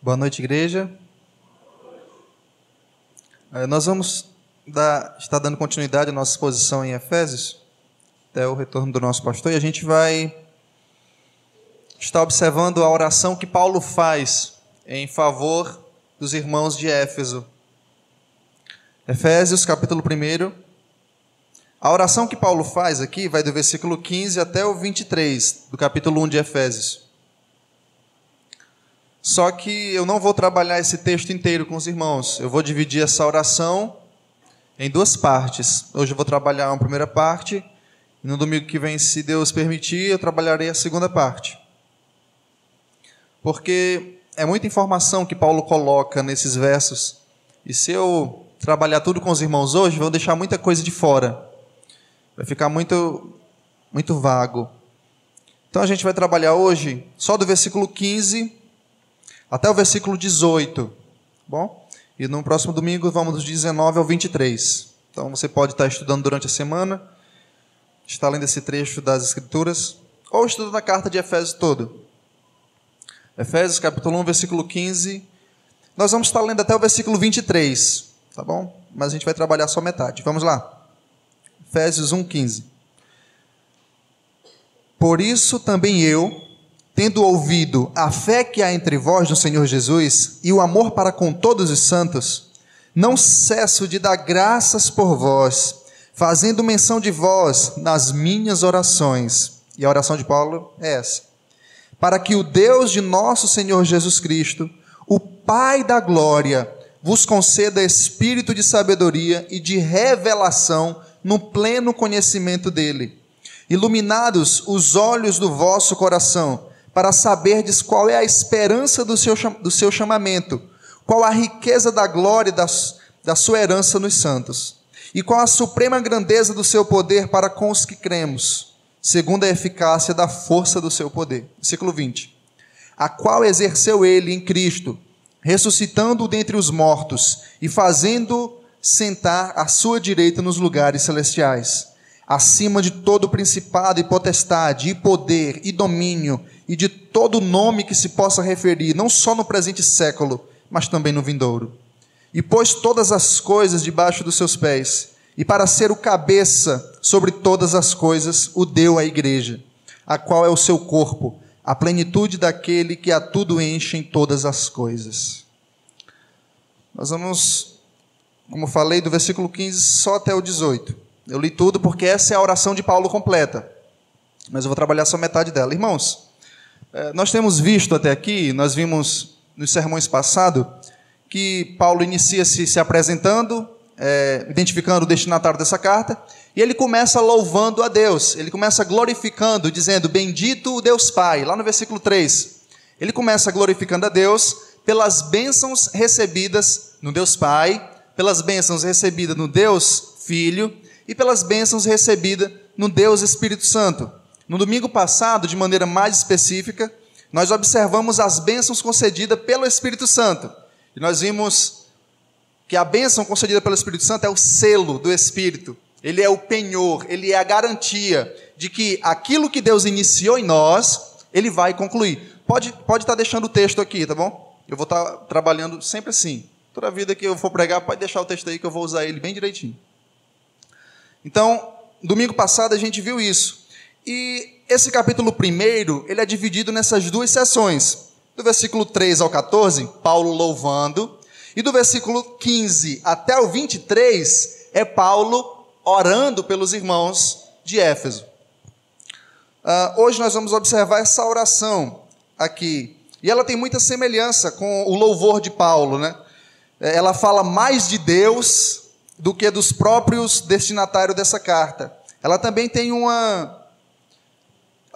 Boa noite, igreja. É, nós vamos dar, estar dando continuidade à nossa exposição em Efésios, até o retorno do nosso pastor, e a gente vai estar observando a oração que Paulo faz em favor dos irmãos de Éfeso. Efésios, capítulo 1. A oração que Paulo faz aqui vai do versículo 15 até o 23 do capítulo 1 de Efésios. Só que eu não vou trabalhar esse texto inteiro com os irmãos. Eu vou dividir essa oração em duas partes. Hoje eu vou trabalhar uma primeira parte, e no domingo que vem, se Deus permitir, eu trabalharei a segunda parte. Porque é muita informação que Paulo coloca nesses versos. E se eu trabalhar tudo com os irmãos hoje, vou deixar muita coisa de fora. Vai ficar muito muito vago. Então a gente vai trabalhar hoje só do versículo 15 até o versículo 18. Bom? E no próximo domingo vamos dos 19 ao 23. Então você pode estar estudando durante a semana, está lendo esse trecho das Escrituras, ou estudando a carta de Efésios todo. Efésios capítulo 1, versículo 15. Nós vamos estar lendo até o versículo 23, tá bom? Mas a gente vai trabalhar só metade. Vamos lá. Efésios 1, 15. Por isso também eu, tendo ouvido a fé que há entre vós no Senhor Jesus e o amor para com todos os santos, não cesso de dar graças por vós, fazendo menção de vós nas minhas orações. E a oração de Paulo é essa: para que o Deus de nosso Senhor Jesus Cristo, o Pai da glória, vos conceda espírito de sabedoria e de revelação no pleno conhecimento dele. Iluminados os olhos do vosso coração, para saberdes qual é a esperança do seu, do seu chamamento, qual a riqueza da glória da, da sua herança nos santos, e qual a suprema grandeza do seu poder para com os que cremos, segundo a eficácia da força do seu poder. Versículo 20. A qual exerceu ele em Cristo, ressuscitando-o dentre os mortos e fazendo sentar à sua direita nos lugares celestiais, acima de todo principado e potestade, e poder e domínio e de todo nome que se possa referir, não só no presente século, mas também no vindouro. E pôs todas as coisas debaixo dos seus pés, e para ser o cabeça sobre todas as coisas, o deu à igreja, a qual é o seu corpo, a plenitude daquele que a tudo enche em todas as coisas. Nós vamos, como falei, do versículo 15 só até o 18. Eu li tudo porque essa é a oração de Paulo completa. Mas eu vou trabalhar só metade dela. Irmãos, nós temos visto até aqui, nós vimos nos sermões passados, que Paulo inicia-se se apresentando, é, identificando o destinatário dessa carta, e ele começa louvando a Deus, ele começa glorificando, dizendo: Bendito o Deus Pai, lá no versículo 3. Ele começa glorificando a Deus pelas bênçãos recebidas no Deus Pai, pelas bênçãos recebidas no Deus Filho e pelas bênçãos recebidas no Deus Espírito Santo. No domingo passado, de maneira mais específica, nós observamos as bênçãos concedidas pelo Espírito Santo. E nós vimos que a bênção concedida pelo Espírito Santo é o selo do Espírito. Ele é o penhor, ele é a garantia de que aquilo que Deus iniciou em nós, ele vai concluir. Pode, pode estar deixando o texto aqui, tá bom? Eu vou estar trabalhando sempre assim. Toda vida que eu for pregar, pode deixar o texto aí que eu vou usar ele bem direitinho. Então, domingo passado a gente viu isso. E esse capítulo primeiro, ele é dividido nessas duas sessões. Do versículo 3 ao 14, Paulo louvando, e do versículo 15 até o 23 é Paulo orando pelos irmãos de Éfeso. Uh, hoje nós vamos observar essa oração aqui. E ela tem muita semelhança com o louvor de Paulo, né? Ela fala mais de Deus do que dos próprios destinatários dessa carta. Ela também tem uma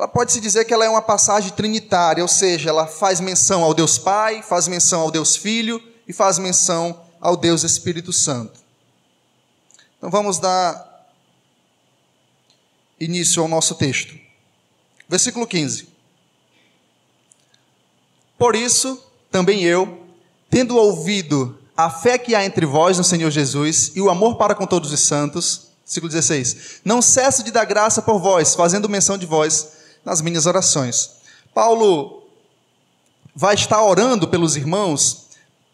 ela pode se dizer que ela é uma passagem trinitária, ou seja, ela faz menção ao Deus Pai, faz menção ao Deus Filho e faz menção ao Deus Espírito Santo. Então vamos dar início ao nosso texto. Versículo 15. Por isso, também eu, tendo ouvido a fé que há entre vós no Senhor Jesus e o amor para com todos os santos, versículo 16, não cesso de dar graça por vós, fazendo menção de vós nas minhas orações. Paulo vai estar orando pelos irmãos,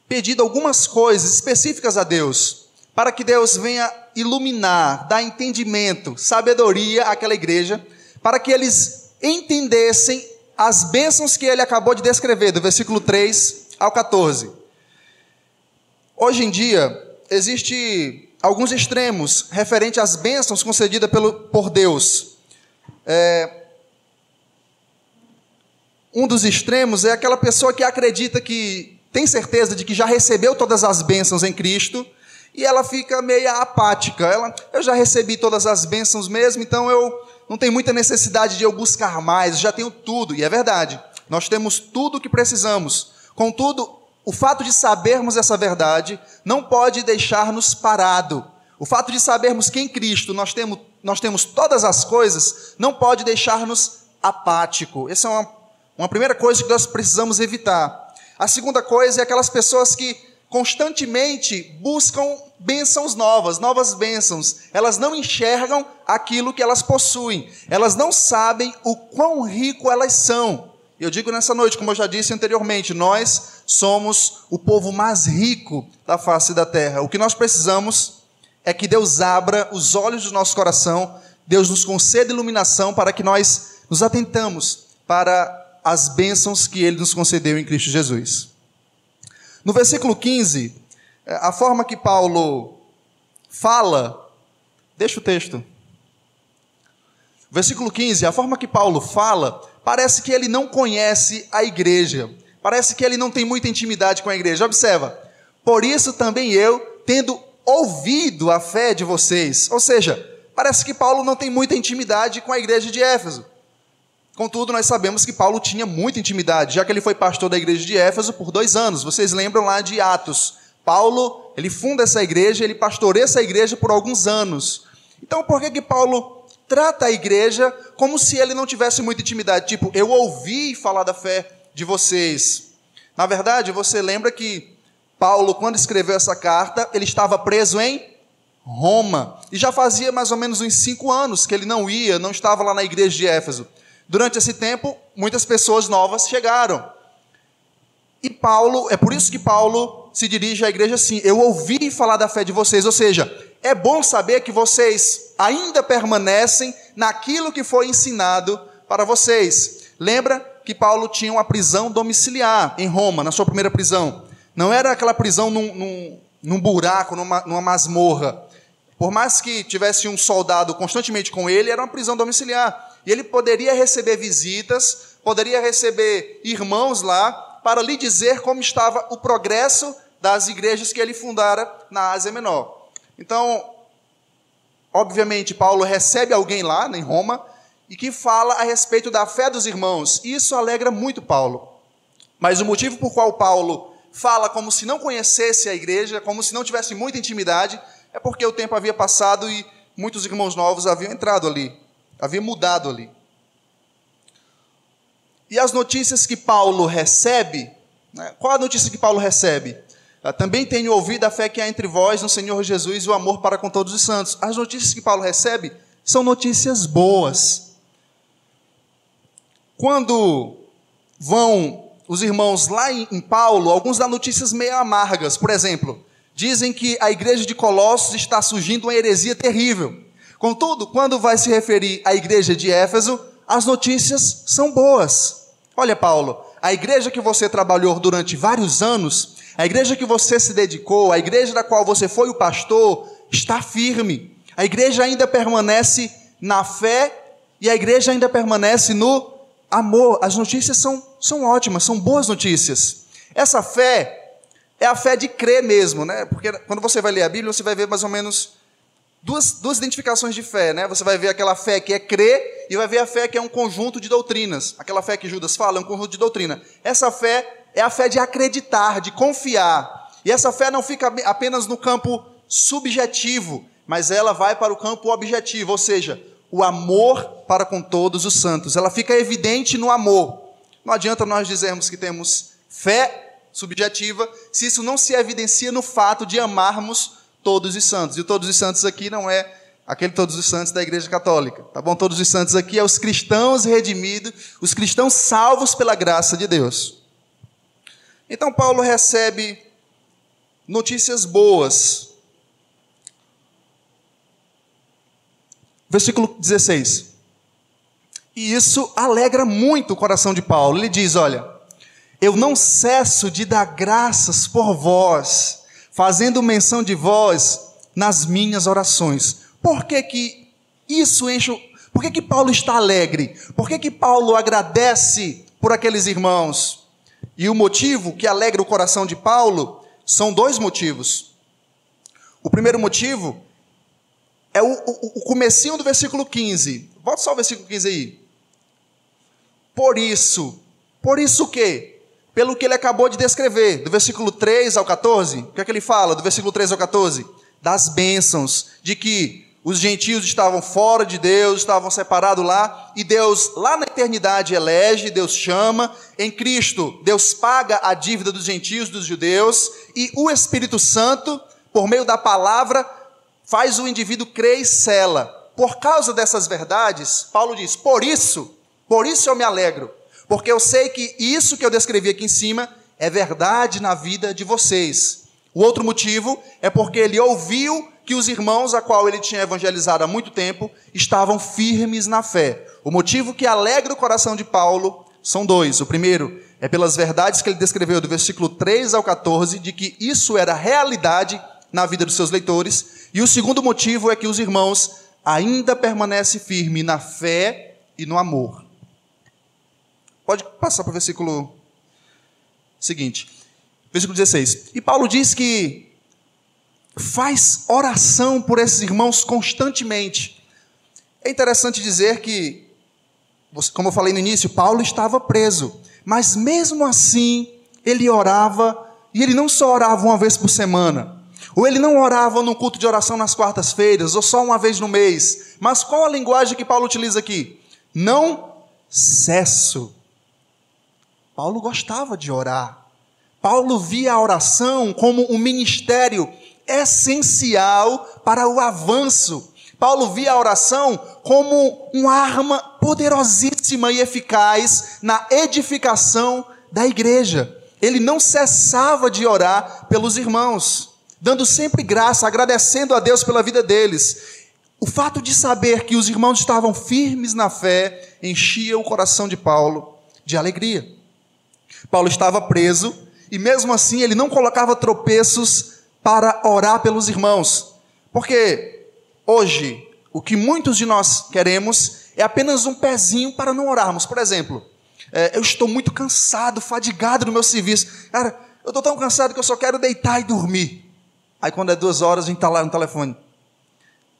pedindo algumas coisas específicas a Deus, para que Deus venha iluminar, dar entendimento, sabedoria àquela igreja, para que eles entendessem as bênçãos que ele acabou de descrever, do versículo 3 ao 14. Hoje em dia, existe alguns extremos referente às bênçãos concedidas pelo, por Deus. É, um dos extremos é aquela pessoa que acredita que tem certeza de que já recebeu todas as bênçãos em Cristo e ela fica meio apática. Ela, eu já recebi todas as bênçãos mesmo, então eu não tenho muita necessidade de eu buscar mais, já tenho tudo. E é verdade, nós temos tudo o que precisamos. Contudo, o fato de sabermos essa verdade não pode deixar-nos parado. O fato de sabermos que em Cristo nós temos, nós temos todas as coisas não pode deixar-nos apático. Essa é uma, uma primeira coisa que nós precisamos evitar. A segunda coisa é aquelas pessoas que constantemente buscam bênçãos novas, novas bênçãos. Elas não enxergam aquilo que elas possuem. Elas não sabem o quão rico elas são. Eu digo nessa noite, como eu já disse anteriormente, nós somos o povo mais rico da face da terra. O que nós precisamos é que Deus abra os olhos do nosso coração, Deus nos conceda iluminação para que nós nos atentamos para as bênçãos que Ele nos concedeu em Cristo Jesus. No versículo 15, é, a forma que Paulo fala, deixa o texto. Versículo 15, a forma que Paulo fala, parece que ele não conhece a igreja. Parece que ele não tem muita intimidade com a igreja. Observa. Por isso também eu, tendo ouvido a fé de vocês. Ou seja, parece que Paulo não tem muita intimidade com a igreja de Éfeso. Contudo, nós sabemos que Paulo tinha muita intimidade, já que ele foi pastor da igreja de Éfeso por dois anos. Vocês lembram lá de Atos? Paulo, ele funda essa igreja, ele pastoreia essa igreja por alguns anos. Então, por que que Paulo trata a igreja como se ele não tivesse muita intimidade? Tipo, eu ouvi falar da fé de vocês. Na verdade, você lembra que Paulo, quando escreveu essa carta, ele estava preso em Roma. E já fazia mais ou menos uns cinco anos que ele não ia, não estava lá na igreja de Éfeso. Durante esse tempo, muitas pessoas novas chegaram. E Paulo, é por isso que Paulo se dirige à igreja assim: Eu ouvi falar da fé de vocês, ou seja, é bom saber que vocês ainda permanecem naquilo que foi ensinado para vocês. Lembra que Paulo tinha uma prisão domiciliar em Roma, na sua primeira prisão. Não era aquela prisão num, num, num buraco, numa, numa masmorra. Por mais que tivesse um soldado constantemente com ele, era uma prisão domiciliar. E ele poderia receber visitas, poderia receber irmãos lá, para lhe dizer como estava o progresso das igrejas que ele fundara na Ásia Menor. Então, obviamente, Paulo recebe alguém lá em Roma e que fala a respeito da fé dos irmãos. Isso alegra muito Paulo. Mas o motivo por qual Paulo fala como se não conhecesse a igreja, como se não tivesse muita intimidade, é porque o tempo havia passado e muitos irmãos novos haviam entrado ali havia mudado ali. E as notícias que Paulo recebe, né? qual a notícia que Paulo recebe? Eu também tenho ouvido a fé que há entre vós no Senhor Jesus e o amor para com todos os santos. As notícias que Paulo recebe são notícias boas. Quando vão os irmãos lá em Paulo, alguns dão notícias meio amargas. Por exemplo, dizem que a igreja de Colossos está surgindo uma heresia terrível. Contudo, quando vai se referir à igreja de Éfeso, as notícias são boas. Olha, Paulo, a igreja que você trabalhou durante vários anos, a igreja que você se dedicou, a igreja da qual você foi o pastor, está firme. A igreja ainda permanece na fé e a igreja ainda permanece no amor. As notícias são, são ótimas, são boas notícias. Essa fé é a fé de crer mesmo, né? Porque quando você vai ler a Bíblia, você vai ver mais ou menos duas, duas identificações de fé, né? Você vai ver aquela fé que é crer e vai ver a fé que é um conjunto de doutrinas. Aquela fé que Judas fala é um conjunto de doutrina. Essa fé é a fé de acreditar, de confiar. E essa fé não fica apenas no campo subjetivo, mas ela vai para o campo objetivo, ou seja, o amor para com todos os santos. Ela fica evidente no amor. Não adianta nós dizermos que temos fé subjetiva se isso não se evidencia no fato de amarmos todos os santos. E o todos os santos aqui não é aquele todos os santos da Igreja Católica, tá bom? Todos os santos aqui é os cristãos redimidos, os cristãos salvos pela graça de Deus. Então Paulo recebe notícias boas. Versículo 16. E isso alegra muito o coração de Paulo. Ele diz: Olha, eu não cesso de dar graças por vós, fazendo menção de vós nas minhas orações. Por que, que isso enche. Por que, que Paulo está alegre? Por que, que Paulo agradece por aqueles irmãos? E o motivo que alegra o coração de Paulo são dois motivos. O primeiro motivo é o, o, o comecinho do versículo 15. Volta só o versículo 15 aí. Por isso, por isso o quê? Pelo que ele acabou de descrever, do versículo 3 ao 14, o que é que ele fala do versículo 3 ao 14? Das bênçãos, de que os gentios estavam fora de Deus, estavam separados lá, e Deus, lá na eternidade, elege, Deus chama. Em Cristo, Deus paga a dívida dos gentios, dos judeus, e o Espírito Santo, por meio da palavra, faz o indivíduo crer e cela. Por causa dessas verdades, Paulo diz: por isso, por isso eu me alegro, porque eu sei que isso que eu descrevi aqui em cima é verdade na vida de vocês. O outro motivo é porque ele ouviu que os irmãos a qual ele tinha evangelizado há muito tempo estavam firmes na fé. O motivo que alegra o coração de Paulo são dois. O primeiro é pelas verdades que ele descreveu do versículo 3 ao 14, de que isso era realidade na vida dos seus leitores. E o segundo motivo é que os irmãos ainda permanecem firmes na fé e no amor. Pode passar para o versículo seguinte. Versículo 16. E Paulo diz que faz oração por esses irmãos constantemente. É interessante dizer que, como eu falei no início, Paulo estava preso, mas mesmo assim ele orava, e ele não só orava uma vez por semana, ou ele não orava no culto de oração nas quartas-feiras, ou só uma vez no mês, mas qual a linguagem que Paulo utiliza aqui? Não cesso. Paulo gostava de orar. Paulo via a oração como um ministério essencial para o avanço. Paulo via a oração como uma arma poderosíssima e eficaz na edificação da igreja. Ele não cessava de orar pelos irmãos, dando sempre graça, agradecendo a Deus pela vida deles. O fato de saber que os irmãos estavam firmes na fé enchia o coração de Paulo de alegria. Paulo estava preso e, mesmo assim, ele não colocava tropeços para orar pelos irmãos. Porque hoje, o que muitos de nós queremos é apenas um pezinho para não orarmos. Por exemplo, é, eu estou muito cansado, fadigado no meu serviço. Cara, eu estou tão cansado que eu só quero deitar e dormir. Aí, quando é duas horas, a gente está lá no telefone.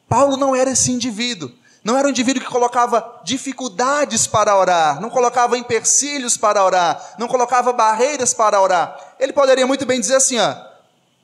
Paulo não era esse indivíduo. Não era um indivíduo que colocava dificuldades para orar, não colocava empecilhos para orar, não colocava barreiras para orar. Ele poderia muito bem dizer assim: ó,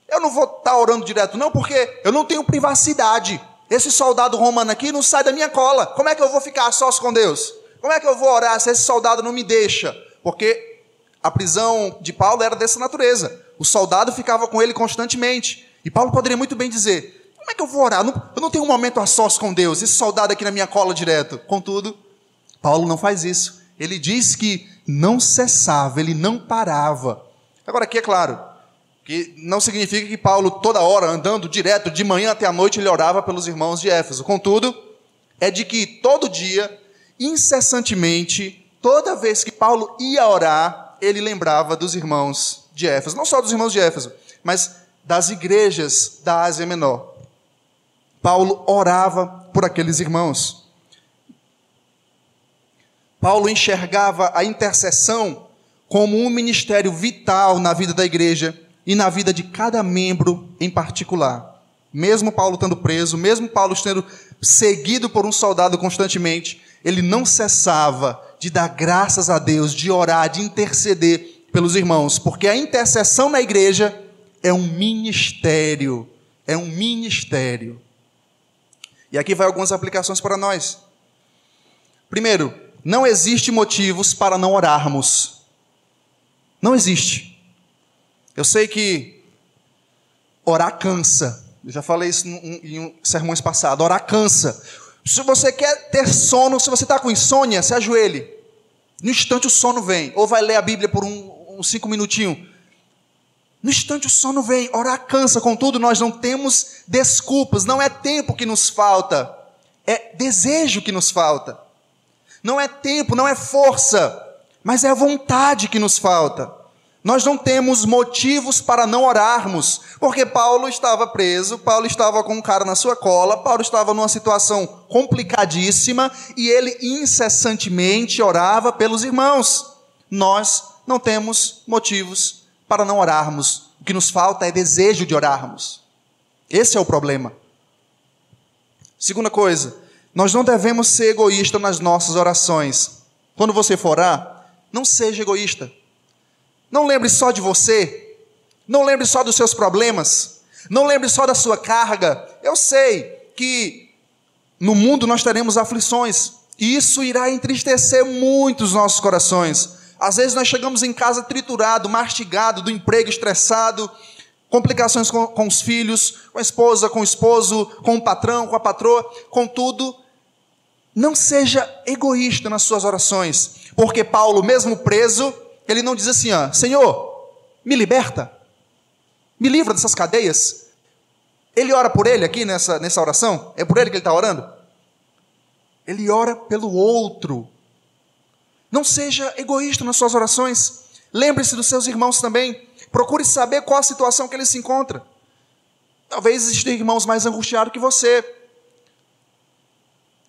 eu não vou estar tá orando direto, não, porque eu não tenho privacidade. Esse soldado romano aqui não sai da minha cola. Como é que eu vou ficar sós com Deus? Como é que eu vou orar se esse soldado não me deixa? Porque a prisão de Paulo era dessa natureza. O soldado ficava com ele constantemente. E Paulo poderia muito bem dizer: Como é que eu vou orar? Eu não tenho um momento a sós com Deus, esse soldado aqui na minha cola direto. Contudo, Paulo não faz isso. Ele diz que não cessava, ele não parava. Agora, aqui é claro, que não significa que Paulo, toda hora, andando direto, de manhã até a noite, ele orava pelos irmãos de Éfeso. Contudo, é de que todo dia, incessantemente, toda vez que Paulo ia orar, ele lembrava dos irmãos de Éfeso. Não só dos irmãos de Éfeso, mas das igrejas da Ásia Menor. Paulo orava por aqueles irmãos. Paulo enxergava a intercessão como um ministério vital na vida da igreja e na vida de cada membro em particular. Mesmo Paulo estando preso, mesmo Paulo sendo seguido por um soldado constantemente, ele não cessava de dar graças a Deus, de orar, de interceder pelos irmãos, porque a intercessão na igreja é um ministério, é um ministério. E aqui vai algumas aplicações para nós. Primeiro, não existe motivos para não orarmos. Não existe. Eu sei que orar cansa. Eu já falei isso em sermões passados. Orar cansa. Se você quer ter sono, se você está com insônia, se ajoelhe. No instante o sono vem. Ou vai ler a Bíblia por uns um, um cinco minutinhos. No instante o sono vem, orar cansa, contudo, nós não temos desculpas, não é tempo que nos falta, é desejo que nos falta. Não é tempo, não é força, mas é vontade que nos falta. Nós não temos motivos para não orarmos, porque Paulo estava preso, Paulo estava com um cara na sua cola, Paulo estava numa situação complicadíssima e ele incessantemente orava pelos irmãos. Nós não temos motivos para não orarmos. O que nos falta é desejo de orarmos. Esse é o problema. Segunda coisa, nós não devemos ser egoístas nas nossas orações. Quando você for orar, não seja egoísta. Não lembre só de você. Não lembre só dos seus problemas. Não lembre só da sua carga. Eu sei que no mundo nós teremos aflições. E isso irá entristecer muito os nossos corações. Às vezes nós chegamos em casa triturado, mastigado, do emprego estressado, complicações com, com, os filhos, com a esposa, com o esposo, com o patrão, com a patroa, com tudo. Não seja egoísta nas suas orações, porque Paulo, mesmo preso, ele não diz assim, ó, Senhor, me liberta, me livra dessas cadeias. Ele ora por ele aqui nessa, nessa oração? É por ele que ele está orando? Ele ora pelo outro. Não seja egoísta nas suas orações. Lembre-se dos seus irmãos também. Procure saber qual a situação que ele se encontra. Talvez existam irmãos mais angustiados que você.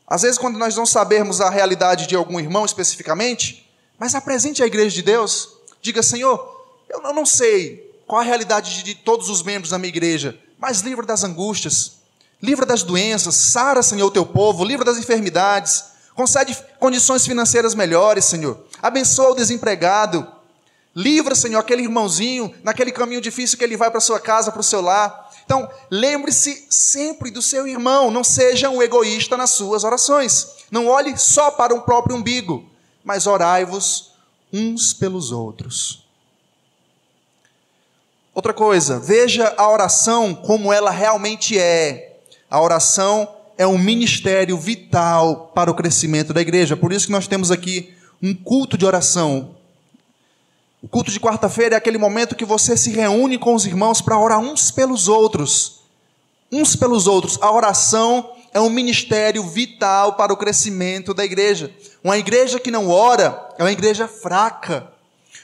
Às vezes, quando nós não sabermos a realidade de algum irmão especificamente, mas apresente a igreja de Deus. Diga, Senhor, eu não sei qual a realidade de todos os membros da minha igreja, mas livra das angústias, livra das doenças, sara, Senhor, o teu povo, livra das enfermidades, concede condições financeiras melhores, Senhor. Abençoa o desempregado. Livra, Senhor, aquele irmãozinho naquele caminho difícil que ele vai para sua casa, para o seu lar. Então, lembre-se sempre do seu irmão, não seja um egoísta nas suas orações. Não olhe só para o próprio umbigo mas orai-vos uns pelos outros. Outra coisa, veja a oração como ela realmente é. A oração é um ministério vital para o crescimento da igreja. Por isso que nós temos aqui um culto de oração. O culto de quarta-feira é aquele momento que você se reúne com os irmãos para orar uns pelos outros. Uns pelos outros. A oração é um ministério vital para o crescimento da igreja. Uma igreja que não ora é uma igreja fraca.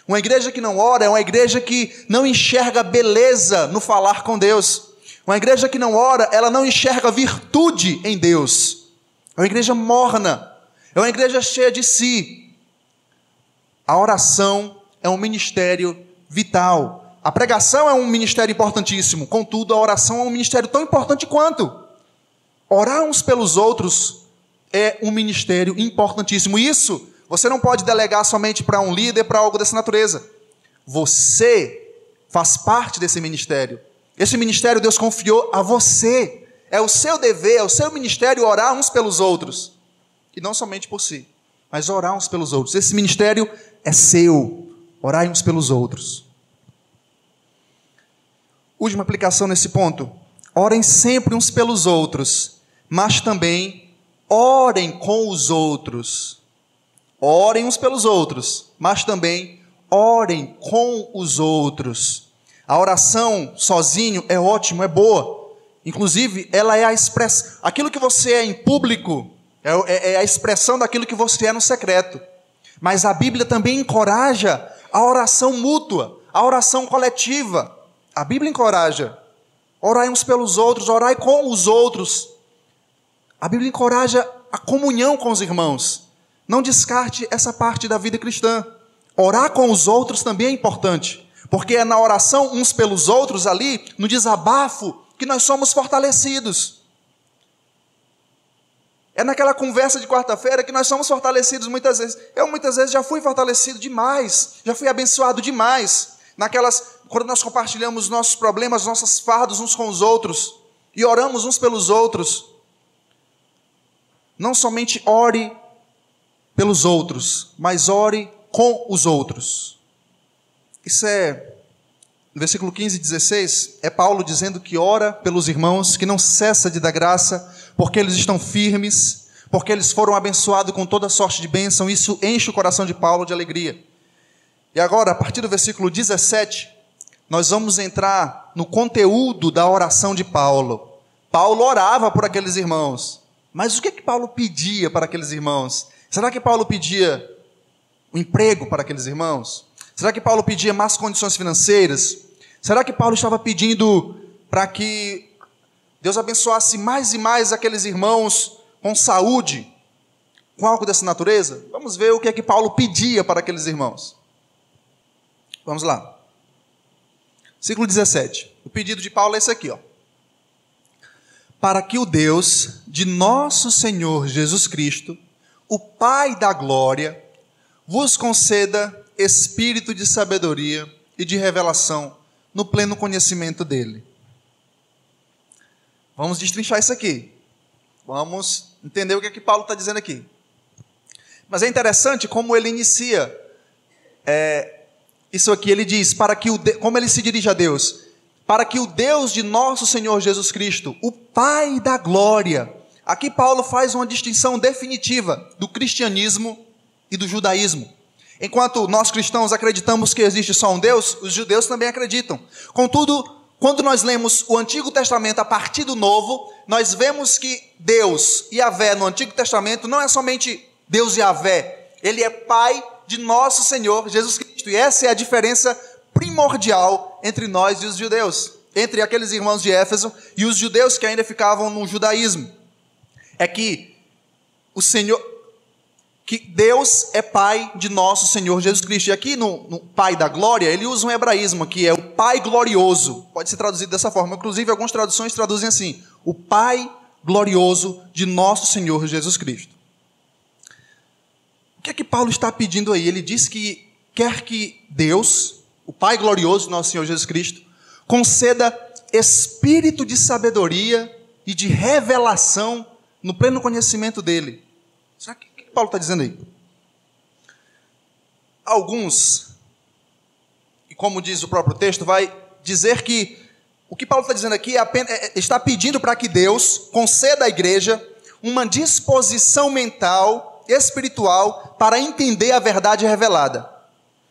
Uma igreja que não ora é uma igreja que não enxerga beleza no falar com Deus. Uma igreja que não ora, ela não enxerga virtude em Deus. É uma igreja morna. É uma igreja cheia de si. A oração é um ministério vital. A pregação é um ministério importantíssimo. Contudo, a oração é um ministério tão importante quanto. Orar uns pelos outros é um ministério importantíssimo. Isso você não pode delegar somente para um líder, para algo dessa natureza. Você faz parte desse ministério. Esse ministério Deus confiou a você. É o seu dever, é o seu ministério orar uns pelos outros. E não somente por si, mas orar uns pelos outros. Esse ministério é seu. Orar uns pelos outros. Última aplicação nesse ponto. Orem sempre uns pelos outros mas também orem com os outros. Orem uns pelos outros, mas também orem com os outros. A oração sozinho é ótimo, é boa. Inclusive, ela é a expressão. Aquilo que você é em público é, é, é a expressão daquilo que você é no secreto. Mas a Bíblia também encoraja a oração mútua, a oração coletiva. A Bíblia encoraja. Orai uns pelos outros, orai com os outros. A Bíblia encoraja a comunhão com os irmãos. Não descarte essa parte da vida cristã. Orar com os outros também é importante, porque é na oração uns pelos outros ali, no desabafo, que nós somos fortalecidos. É naquela conversa de quarta-feira que nós somos fortalecidos muitas vezes. Eu muitas vezes já fui fortalecido demais, já fui abençoado demais. Naquelas, quando nós compartilhamos nossos problemas, nossos fardos uns com os outros e oramos uns pelos outros. Não somente ore pelos outros, mas ore com os outros. Isso é, no versículo 15 e 16, é Paulo dizendo que ora pelos irmãos, que não cessa de dar graça, porque eles estão firmes, porque eles foram abençoados com toda sorte de bênção, isso enche o coração de Paulo de alegria. E agora, a partir do versículo 17, nós vamos entrar no conteúdo da oração de Paulo. Paulo orava por aqueles irmãos. Mas o que que Paulo pedia para aqueles irmãos? Será que Paulo pedia um emprego para aqueles irmãos? Será que Paulo pedia más condições financeiras? Será que Paulo estava pedindo para que Deus abençoasse mais e mais aqueles irmãos com saúde, com algo dessa natureza? Vamos ver o que é que Paulo pedia para aqueles irmãos. Vamos lá. Versículo 17. O pedido de Paulo é esse aqui, ó. Para que o Deus de nosso Senhor Jesus Cristo, o Pai da glória, vos conceda espírito de sabedoria e de revelação no pleno conhecimento dele. Vamos destrinchar isso aqui. Vamos entender o que é que Paulo está dizendo aqui. Mas é interessante como ele inicia é, isso aqui ele diz, para que o de... como ele se dirige a Deus? Para que o Deus de nosso Senhor Jesus Cristo, o Pai da glória. Aqui Paulo faz uma distinção definitiva do cristianismo e do judaísmo. Enquanto nós cristãos acreditamos que existe só um Deus, os judeus também acreditam. Contudo, quando nós lemos o Antigo Testamento a partir do Novo, nós vemos que Deus e Yahvé no Antigo Testamento não é somente Deus e Yahvé, ele é Pai de nosso Senhor Jesus Cristo. E essa é a diferença primordial entre nós e os judeus, entre aqueles irmãos de Éfeso e os judeus que ainda ficavam no judaísmo. É que o Senhor, que Deus é Pai de nosso Senhor Jesus Cristo. E aqui no, no, Pai da Glória, ele usa um hebraísmo que é o Pai glorioso. Pode ser traduzido dessa forma. Inclusive, algumas traduções traduzem assim: o Pai glorioso de nosso Senhor Jesus Cristo. O que é que Paulo está pedindo aí? Ele diz que quer que Deus, o Pai glorioso do nosso Senhor Jesus Cristo, conceda espírito de sabedoria e de revelação no pleno conhecimento dele. Será que Paulo está dizendo aí? Alguns, e como diz o próprio texto, vai dizer que o que Paulo está dizendo aqui é apenas, é, está pedindo para que Deus conceda à igreja uma disposição mental espiritual para entender a verdade revelada.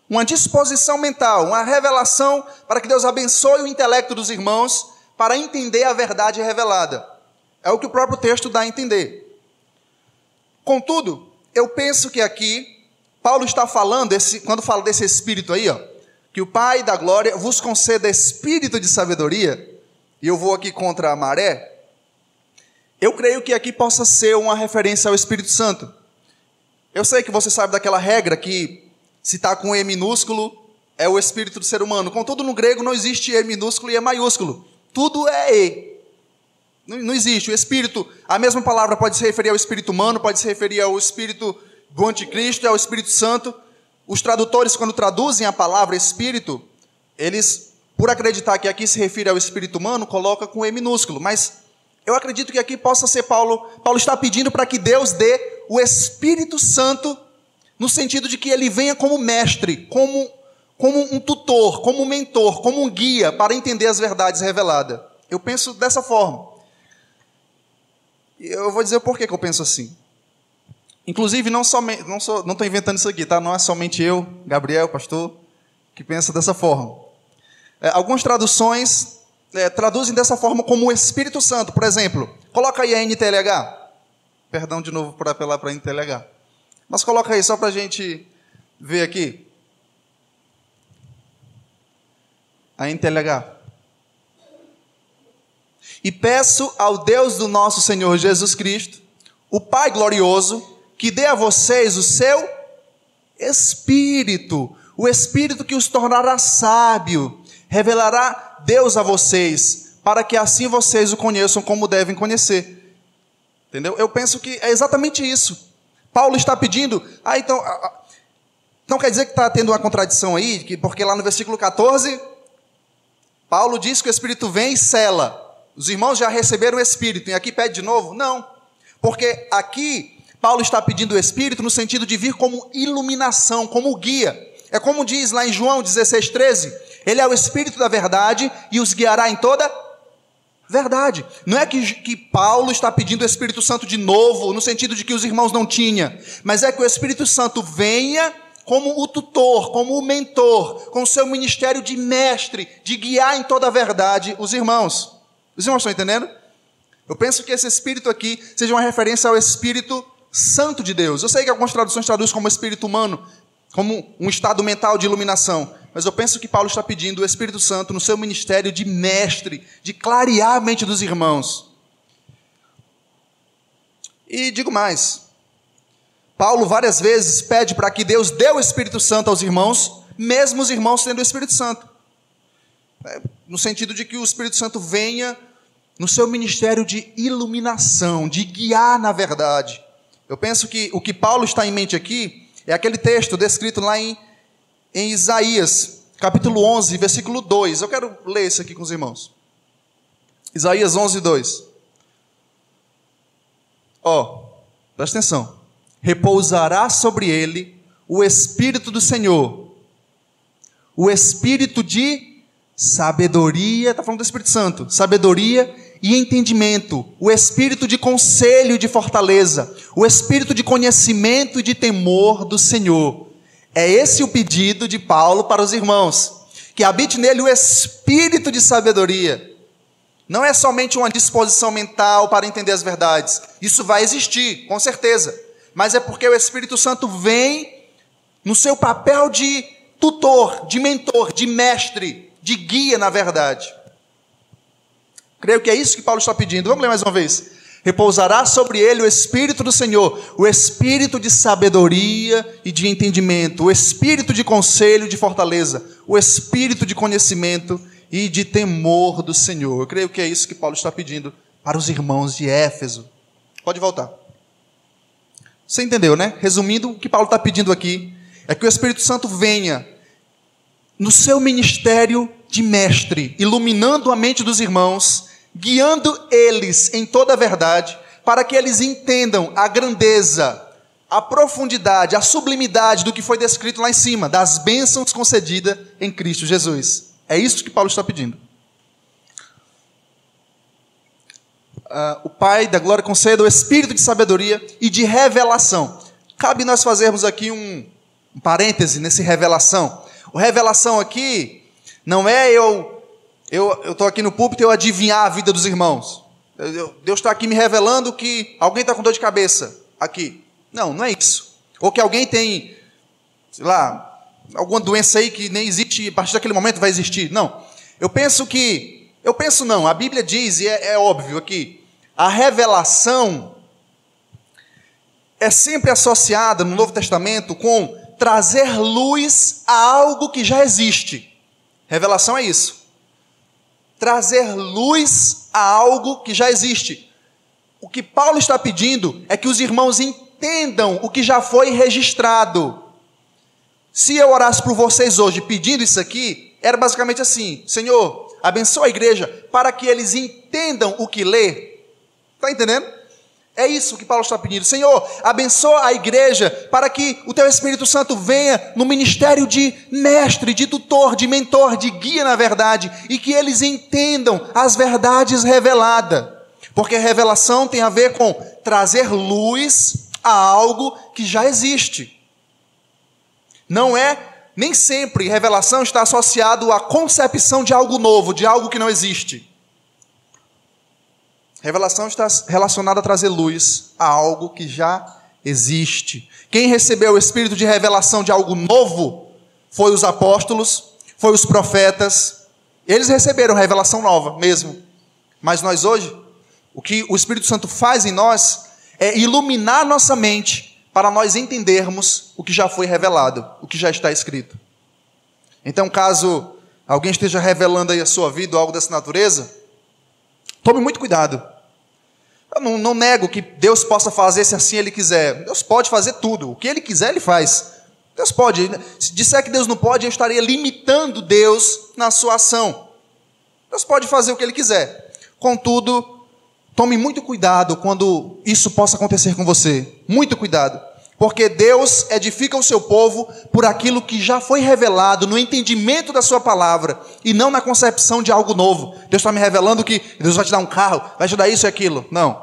Uma disposição mental, uma revelação para que Deus abençoe o intelecto dos irmãos para entender a verdade revelada. É o que o próprio texto dá a entender. Contudo, eu penso que aqui Paulo está falando, esse, quando fala desse espírito aí, ó, que o Pai da glória vos conceda espírito de sabedoria, e eu vou aqui contra a maré, eu creio que aqui possa ser uma referência ao Espírito Santo. Eu sei que você sabe daquela regra que se está com E minúsculo é o espírito do ser humano. Contudo, no grego não existe E minúsculo e E maiúsculo. Tudo é E. Não, não existe. O espírito, a mesma palavra pode se referir ao espírito humano, pode se referir ao espírito do anticristo ao Espírito Santo. Os tradutores, quando traduzem a palavra espírito, eles, por acreditar que aqui se refere ao espírito humano, colocam com E minúsculo. Mas eu acredito que aqui possa ser Paulo. Paulo está pedindo para que Deus dê o Espírito Santo, no sentido de que ele venha como mestre, como, como um tutor, como um mentor, como um guia para entender as verdades reveladas. Eu penso dessa forma. Eu vou dizer o porquê que eu penso assim. Inclusive, não somente, não estou não inventando isso aqui, tá? Não é somente eu, Gabriel, pastor, que pensa dessa forma. É, algumas traduções é, traduzem dessa forma como o Espírito Santo. Por exemplo, coloca aí a NTLH. Perdão de novo por apelar para a NTLH. Mas coloca aí só para a gente ver aqui. A NTLH. E peço ao Deus do nosso Senhor Jesus Cristo, o Pai glorioso, que dê a vocês o seu Espírito, o Espírito que os tornará sábio, revelará Deus a vocês, para que assim vocês o conheçam como devem conhecer Entendeu? Eu penso que é exatamente isso. Paulo está pedindo, ah, então, então quer dizer que está tendo uma contradição aí, que, porque lá no versículo 14, Paulo diz que o Espírito vem e cela. Os irmãos já receberam o Espírito, e aqui pede de novo? Não. Porque aqui, Paulo está pedindo o Espírito no sentido de vir como iluminação, como guia. É como diz lá em João 16, 13: Ele é o Espírito da verdade e os guiará em toda Verdade. Não é que, que Paulo está pedindo o Espírito Santo de novo, no sentido de que os irmãos não tinham, mas é que o Espírito Santo venha como o tutor, como o mentor, com seu ministério de mestre, de guiar em toda verdade os irmãos. Os irmãos estão entendendo? Eu penso que esse espírito aqui seja uma referência ao Espírito Santo de Deus. Eu sei que algumas traduções traduzem como espírito humano, como um estado mental de iluminação. Mas eu penso que Paulo está pedindo o Espírito Santo no seu ministério de mestre, de clarear a mente dos irmãos. E digo mais: Paulo várias vezes pede para que Deus dê o Espírito Santo aos irmãos, mesmo os irmãos tendo o Espírito Santo. É, no sentido de que o Espírito Santo venha no seu ministério de iluminação, de guiar na verdade. Eu penso que o que Paulo está em mente aqui é aquele texto descrito lá em, em Isaías, capítulo 11, versículo 2. Eu quero ler isso aqui com os irmãos. Isaías 11, 2. Ó, oh, presta atenção. Repousará sobre ele o Espírito do Senhor, o Espírito de sabedoria, está falando do Espírito Santo, sabedoria e entendimento, o espírito de conselho e de fortaleza, o espírito de conhecimento e de temor do Senhor. É esse o pedido de Paulo para os irmãos, que habite nele o espírito de sabedoria. Não é somente uma disposição mental para entender as verdades, isso vai existir, com certeza, mas é porque o Espírito Santo vem no seu papel de tutor, de mentor, de mestre, de guia na verdade. Creio que é isso que Paulo está pedindo. Vamos ler mais uma vez. Repousará sobre ele o Espírito do Senhor, o Espírito de sabedoria e de entendimento, o Espírito de conselho e de fortaleza, o Espírito de conhecimento e de temor do Senhor. Eu creio que é isso que Paulo está pedindo para os irmãos de Éfeso. Pode voltar. Você entendeu, né? Resumindo, o que Paulo está pedindo aqui é que o Espírito Santo venha no seu ministério de mestre, iluminando a mente dos irmãos guiando eles em toda a verdade, para que eles entendam a grandeza, a profundidade, a sublimidade do que foi descrito lá em cima, das bênçãos concedidas em Cristo Jesus. É isso que Paulo está pedindo. Uh, o Pai da glória conceda o espírito de sabedoria e de revelação. Cabe nós fazermos aqui um, um parêntese nesse revelação. O revelação aqui não é eu eu estou aqui no púlpito e eu adivinhar a vida dos irmãos. Eu, Deus está aqui me revelando que alguém está com dor de cabeça aqui. Não, não é isso. Ou que alguém tem, sei lá, alguma doença aí que nem existe, a partir daquele momento vai existir. Não. Eu penso que, eu penso não, a Bíblia diz, e é, é óbvio aqui, a revelação é sempre associada no Novo Testamento com trazer luz a algo que já existe. Revelação é isso trazer luz a algo que já existe. O que Paulo está pedindo é que os irmãos entendam o que já foi registrado. Se eu orasse por vocês hoje pedindo isso aqui, era basicamente assim: Senhor, abençoa a igreja para que eles entendam o que lê. Está entendendo? É isso que Paulo está pedindo. Senhor, abençoa a igreja para que o teu Espírito Santo venha no ministério de mestre, de tutor, de mentor, de guia na verdade e que eles entendam as verdades reveladas. Porque revelação tem a ver com trazer luz a algo que já existe. Não é, nem sempre revelação está associado à concepção de algo novo, de algo que não existe. Revelação está relacionada a trazer luz a algo que já existe. Quem recebeu o espírito de revelação de algo novo foi os apóstolos, foi os profetas. Eles receberam revelação nova mesmo. Mas nós hoje, o que o Espírito Santo faz em nós é iluminar nossa mente para nós entendermos o que já foi revelado, o que já está escrito. Então, caso alguém esteja revelando aí a sua vida ou algo dessa natureza, Tome muito cuidado. Eu não, não nego que Deus possa fazer se assim Ele quiser. Deus pode fazer tudo. O que Ele quiser, Ele faz. Deus pode. Se disser que Deus não pode, eu estaria limitando Deus na sua ação. Deus pode fazer o que Ele quiser. Contudo, tome muito cuidado quando isso possa acontecer com você. Muito cuidado porque Deus edifica o seu povo por aquilo que já foi revelado no entendimento da sua palavra e não na concepção de algo novo. Deus está me revelando que Deus vai te dar um carro, vai te dar isso e aquilo. Não.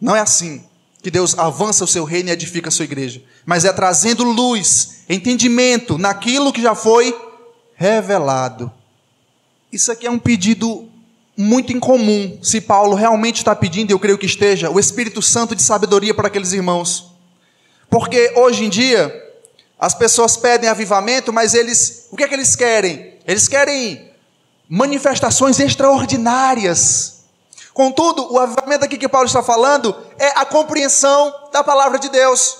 Não é assim que Deus avança o seu reino e edifica a sua igreja. mas é trazendo luz, entendimento naquilo que já foi revelado. Isso aqui é um pedido muito incomum, se Paulo realmente está pedindo, eu creio que esteja, o Espírito Santo de sabedoria para aqueles irmãos. Porque hoje em dia, as pessoas pedem avivamento, mas eles, o que é que eles querem? Eles querem manifestações extraordinárias. Contudo, o avivamento aqui que Paulo está falando é a compreensão da palavra de Deus.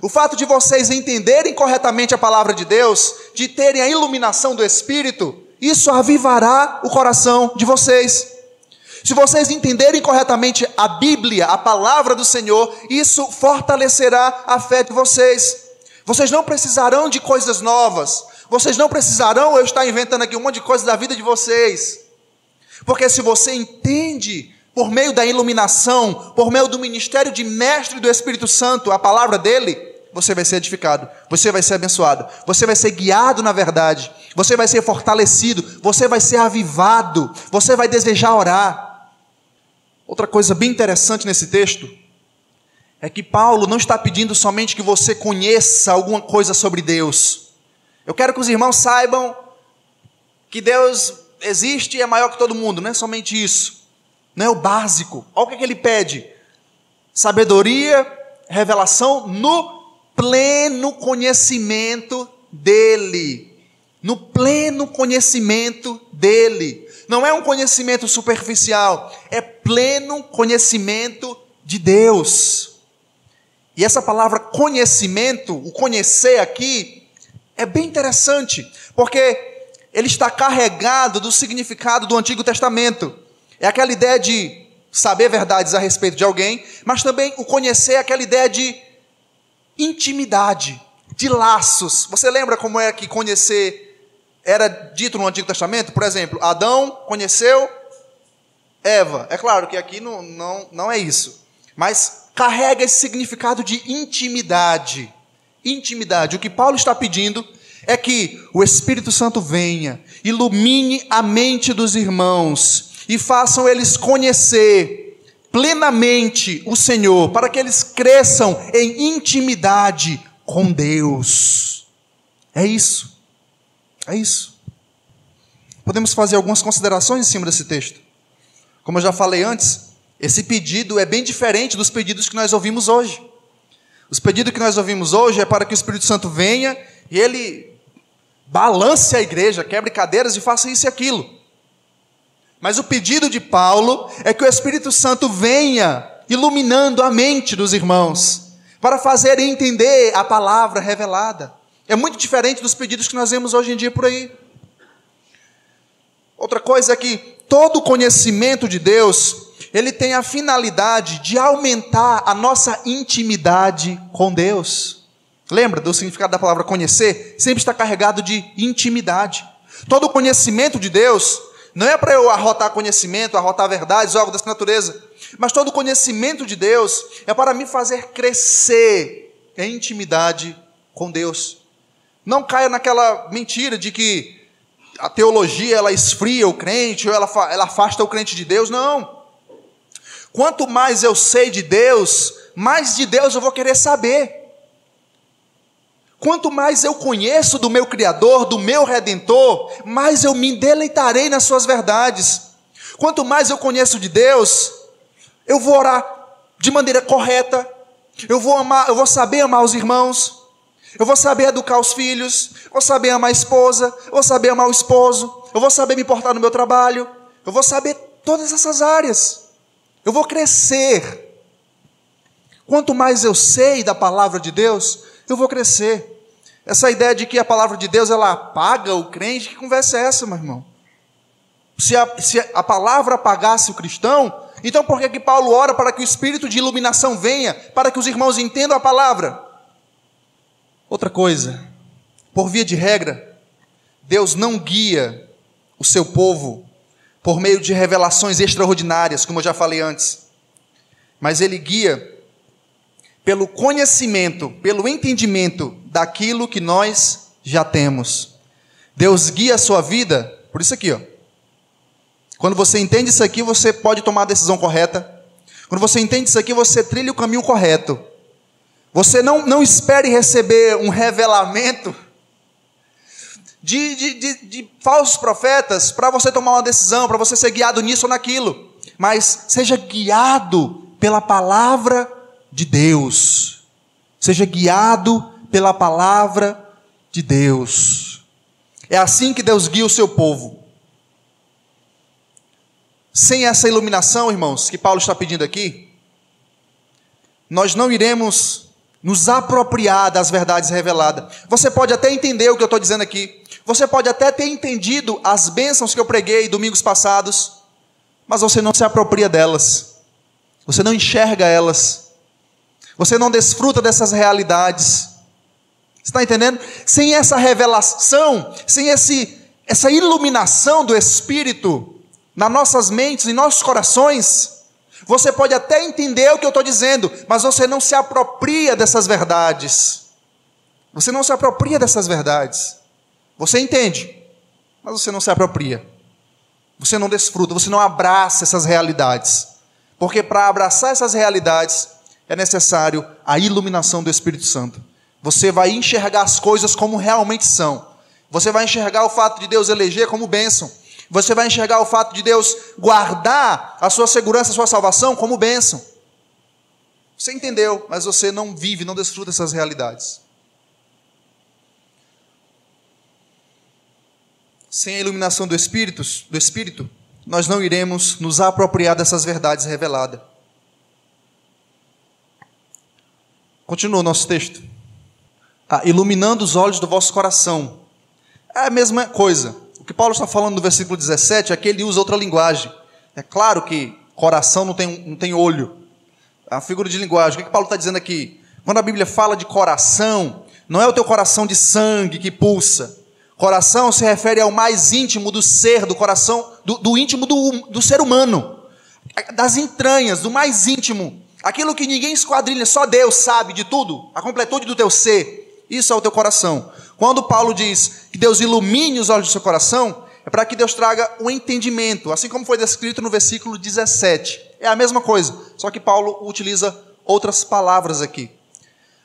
O fato de vocês entenderem corretamente a palavra de Deus, de terem a iluminação do Espírito, isso avivará o coração de vocês. Se vocês entenderem corretamente a Bíblia, a palavra do Senhor, isso fortalecerá a fé de vocês. Vocês não precisarão de coisas novas. Vocês não precisarão eu estar inventando aqui um monte de coisa da vida de vocês. Porque se você entende por meio da iluminação, por meio do ministério de mestre do Espírito Santo, a palavra dele, você vai ser edificado, você vai ser abençoado, você vai ser guiado na verdade, você vai ser fortalecido, você vai ser avivado, você vai desejar orar. Outra coisa bem interessante nesse texto é que Paulo não está pedindo somente que você conheça alguma coisa sobre Deus. Eu quero que os irmãos saibam que Deus existe e é maior que todo mundo, não é somente isso. Não é o básico. Olha o que, é que ele pede: sabedoria, revelação no pleno conhecimento dele. No pleno conhecimento dele. Não é um conhecimento superficial, é pleno conhecimento de Deus. E essa palavra conhecimento, o conhecer aqui, é bem interessante, porque ele está carregado do significado do Antigo Testamento. É aquela ideia de saber verdades a respeito de alguém, mas também o conhecer é aquela ideia de intimidade, de laços. Você lembra como é que conhecer era dito no Antigo Testamento? Por exemplo, Adão conheceu Eva. É claro que aqui não, não, não é isso, mas carrega esse significado de intimidade. Intimidade. O que Paulo está pedindo é que o Espírito Santo venha, ilumine a mente dos irmãos e façam eles conhecer plenamente o Senhor, para que eles cresçam em intimidade com Deus. É isso. É isso. Podemos fazer algumas considerações em cima desse texto. Como eu já falei antes, esse pedido é bem diferente dos pedidos que nós ouvimos hoje. Os pedidos que nós ouvimos hoje é para que o Espírito Santo venha e ele balance a igreja, quebre cadeiras e faça isso e aquilo. Mas o pedido de Paulo é que o Espírito Santo venha iluminando a mente dos irmãos, para fazer entender a palavra revelada. É muito diferente dos pedidos que nós vemos hoje em dia por aí. Outra coisa é que todo conhecimento de Deus, ele tem a finalidade de aumentar a nossa intimidade com Deus. Lembra do significado da palavra conhecer? Sempre está carregado de intimidade. Todo conhecimento de Deus não é para eu arrotar conhecimento, arrotar verdades, algo dessa natureza. Mas todo conhecimento de Deus é para me fazer crescer em intimidade com Deus. Não caia naquela mentira de que a teologia ela esfria o crente ou ela, ela afasta o crente de Deus. Não. Quanto mais eu sei de Deus, mais de Deus eu vou querer saber. Quanto mais eu conheço do meu Criador, do meu Redentor, mais eu me deleitarei nas suas verdades. Quanto mais eu conheço de Deus, eu vou orar de maneira correta, eu vou amar, eu vou saber amar os irmãos, eu vou saber educar os filhos, vou saber amar a esposa, vou saber amar o esposo, eu vou saber me portar no meu trabalho, eu vou saber todas essas áreas. Eu vou crescer. Quanto mais eu sei da palavra de Deus, eu vou crescer. Essa ideia de que a palavra de Deus ela apaga o crente, que conversa é essa, meu irmão? Se a, se a palavra apagasse o cristão, então por que, que Paulo ora para que o espírito de iluminação venha, para que os irmãos entendam a palavra? Outra coisa, por via de regra, Deus não guia o seu povo por meio de revelações extraordinárias, como eu já falei antes, mas ele guia pelo conhecimento, pelo entendimento daquilo que nós já temos. Deus guia a sua vida por isso aqui, ó. Quando você entende isso aqui, você pode tomar a decisão correta. Quando você entende isso aqui, você trilha o caminho correto. Você não, não espere receber um revelamento de, de, de, de falsos profetas para você tomar uma decisão, para você ser guiado nisso ou naquilo. Mas seja guiado pela palavra de Deus. Seja guiado pela palavra de Deus. É assim que Deus guia o seu povo. Sem essa iluminação, irmãos, que Paulo está pedindo aqui, nós não iremos nos apropriar das verdades reveladas. Você pode até entender o que eu estou dizendo aqui. Você pode até ter entendido as bênçãos que eu preguei domingos passados, mas você não se apropria delas. Você não enxerga elas. Você não desfruta dessas realidades. Está entendendo? Sem essa revelação, sem esse, essa iluminação do Espírito nas nossas mentes, em nossos corações, você pode até entender o que eu estou dizendo, mas você não se apropria dessas verdades. Você não se apropria dessas verdades. Você entende, mas você não se apropria. Você não desfruta, você não abraça essas realidades. Porque para abraçar essas realidades é necessário a iluminação do Espírito Santo. Você vai enxergar as coisas como realmente são. Você vai enxergar o fato de Deus eleger como bênção. Você vai enxergar o fato de Deus guardar a sua segurança, a sua salvação como bênção. Você entendeu, mas você não vive, não desfruta essas realidades. Sem a iluminação do Espírito, do Espírito, nós não iremos nos apropriar dessas verdades reveladas. Continua o nosso texto. Ah, iluminando os olhos do vosso coração. É a mesma coisa que Paulo está falando no versículo 17 é que ele usa outra linguagem. É claro que coração não tem, não tem olho. É uma figura de linguagem. O que, que Paulo está dizendo aqui? Quando a Bíblia fala de coração, não é o teu coração de sangue que pulsa. Coração se refere ao mais íntimo do ser, do coração, do, do íntimo do, do ser humano, das entranhas, do mais íntimo. Aquilo que ninguém esquadrilha, só Deus sabe de tudo, a completude do teu ser. Isso é o teu coração. Quando Paulo diz que Deus ilumine os olhos do seu coração, é para que Deus traga um entendimento, assim como foi descrito no versículo 17. É a mesma coisa, só que Paulo utiliza outras palavras aqui.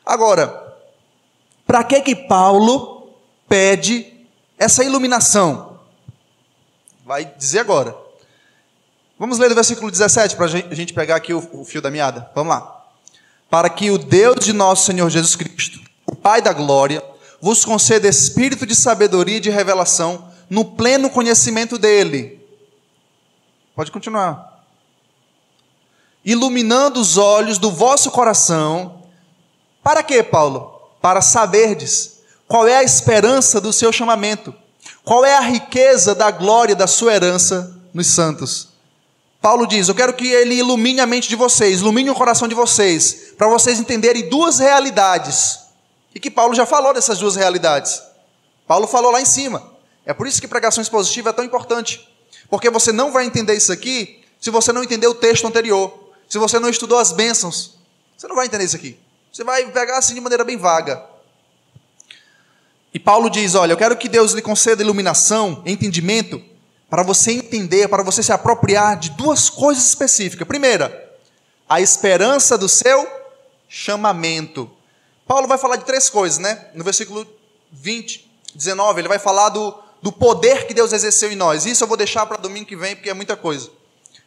Agora, para que que Paulo pede essa iluminação? Vai dizer agora. Vamos ler o versículo 17 para a gente pegar aqui o, o fio da meada. Vamos lá. Para que o Deus de nosso Senhor Jesus Cristo, o Pai da glória, vos conceda espírito de sabedoria e de revelação no pleno conhecimento dele. Pode continuar. Iluminando os olhos do vosso coração. Para quê, Paulo? Para saberdes qual é a esperança do seu chamamento, qual é a riqueza da glória da sua herança nos santos. Paulo diz: Eu quero que ele ilumine a mente de vocês, ilumine o coração de vocês, para vocês entenderem duas realidades e que Paulo já falou dessas duas realidades. Paulo falou lá em cima. É por isso que pregação expositiva é tão importante. Porque você não vai entender isso aqui se você não entender o texto anterior. Se você não estudou as bênçãos. Você não vai entender isso aqui. Você vai pegar assim de maneira bem vaga. E Paulo diz: Olha, eu quero que Deus lhe conceda iluminação, entendimento, para você entender, para você se apropriar de duas coisas específicas. Primeira, a esperança do seu chamamento. Paulo vai falar de três coisas, né? No versículo 20, 19, ele vai falar do, do poder que Deus exerceu em nós. Isso eu vou deixar para domingo que vem, porque é muita coisa.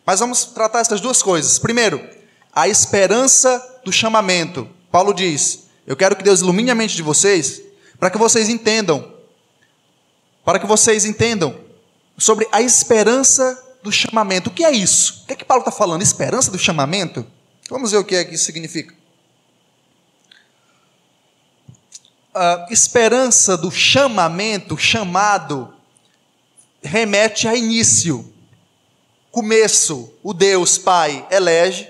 Mas vamos tratar essas duas coisas. Primeiro, a esperança do chamamento. Paulo diz: Eu quero que Deus ilumine a mente de vocês, para que vocês entendam, para que vocês entendam sobre a esperança do chamamento. O que é isso? O que é que Paulo está falando? Esperança do chamamento? Vamos ver o que é que isso significa. A esperança do chamamento, chamado, remete a início, começo. O Deus Pai elege,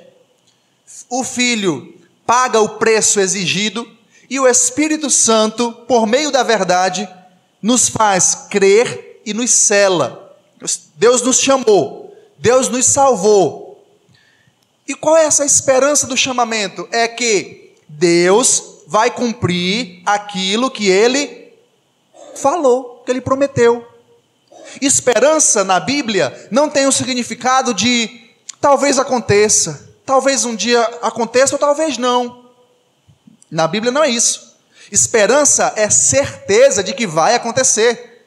o Filho paga o preço exigido e o Espírito Santo, por meio da verdade, nos faz crer e nos cela. Deus nos chamou, Deus nos salvou. E qual é essa esperança do chamamento? É que Deus vai cumprir aquilo que ele falou, que ele prometeu. Esperança na Bíblia não tem o significado de talvez aconteça, talvez um dia aconteça ou talvez não. Na Bíblia não é isso. Esperança é certeza de que vai acontecer.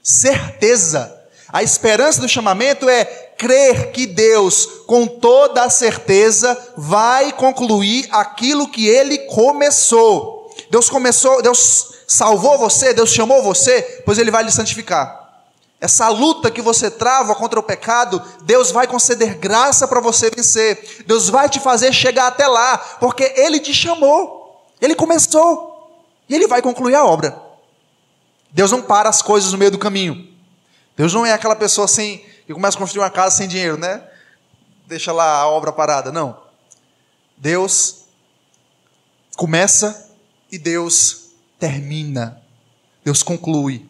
Certeza. A esperança do chamamento é crer que Deus, com toda a certeza, vai concluir aquilo que ele começou. Deus começou, Deus salvou você, Deus chamou você, pois ele vai lhe santificar. Essa luta que você trava contra o pecado, Deus vai conceder graça para você vencer. Deus vai te fazer chegar até lá, porque Ele te chamou, Ele começou, e Ele vai concluir a obra. Deus não para as coisas no meio do caminho. Deus não é aquela pessoa assim que começa a construir uma casa sem dinheiro, né? Deixa lá a obra parada. Não. Deus começa e Deus termina. Deus conclui.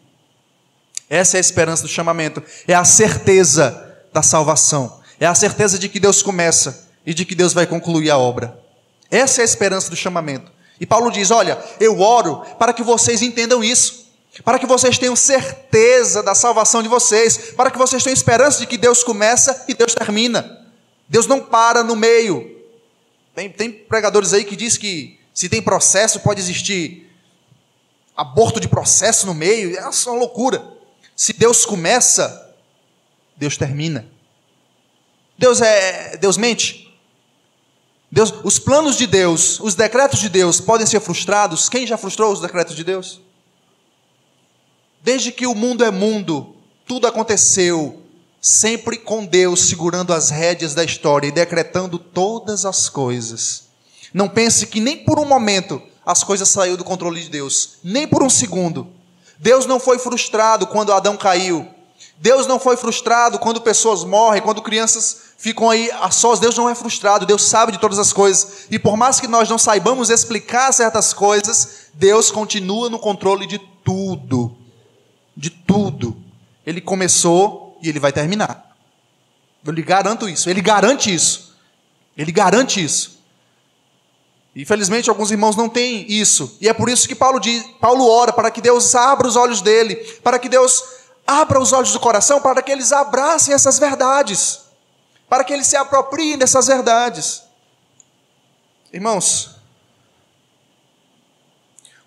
Essa é a esperança do chamamento, é a certeza da salvação, é a certeza de que Deus começa e de que Deus vai concluir a obra. Essa é a esperança do chamamento. E Paulo diz: Olha, eu oro para que vocês entendam isso, para que vocês tenham certeza da salvação de vocês, para que vocês tenham esperança de que Deus começa e Deus termina. Deus não para no meio. Tem, tem pregadores aí que diz que se tem processo pode existir aborto de processo no meio, é uma loucura. Se Deus começa, Deus termina. Deus é Deus mente. Deus, os planos de Deus, os decretos de Deus podem ser frustrados. Quem já frustrou os decretos de Deus? Desde que o mundo é mundo, tudo aconteceu sempre com Deus segurando as rédeas da história e decretando todas as coisas. Não pense que nem por um momento as coisas saíram do controle de Deus, nem por um segundo. Deus não foi frustrado quando Adão caiu. Deus não foi frustrado quando pessoas morrem, quando crianças ficam aí a sós. Deus não é frustrado, Deus sabe de todas as coisas. E por mais que nós não saibamos explicar certas coisas, Deus continua no controle de tudo. De tudo. Ele começou e ele vai terminar. Eu lhe garanto isso. Ele garante isso. Ele garante isso. Infelizmente, alguns irmãos não têm isso. E é por isso que Paulo, diz, Paulo ora para que Deus abra os olhos dele, para que Deus abra os olhos do coração, para que eles abracem essas verdades, para que eles se apropriem dessas verdades. Irmãos,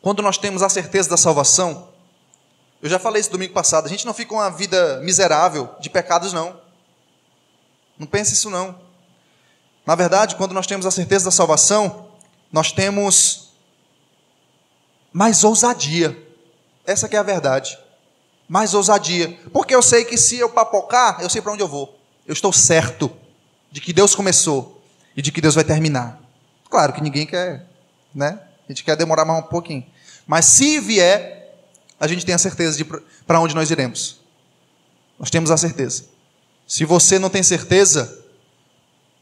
quando nós temos a certeza da salvação, eu já falei isso domingo passado, a gente não fica uma vida miserável de pecados, não. Não pense isso, não. Na verdade, quando nós temos a certeza da salvação, nós temos mais ousadia. Essa é a verdade. Mais ousadia. Porque eu sei que se eu papocar, eu sei para onde eu vou. Eu estou certo de que Deus começou e de que Deus vai terminar. Claro que ninguém quer, né? A gente quer demorar mais um pouquinho. Mas se vier, a gente tem a certeza de para onde nós iremos. Nós temos a certeza. Se você não tem certeza,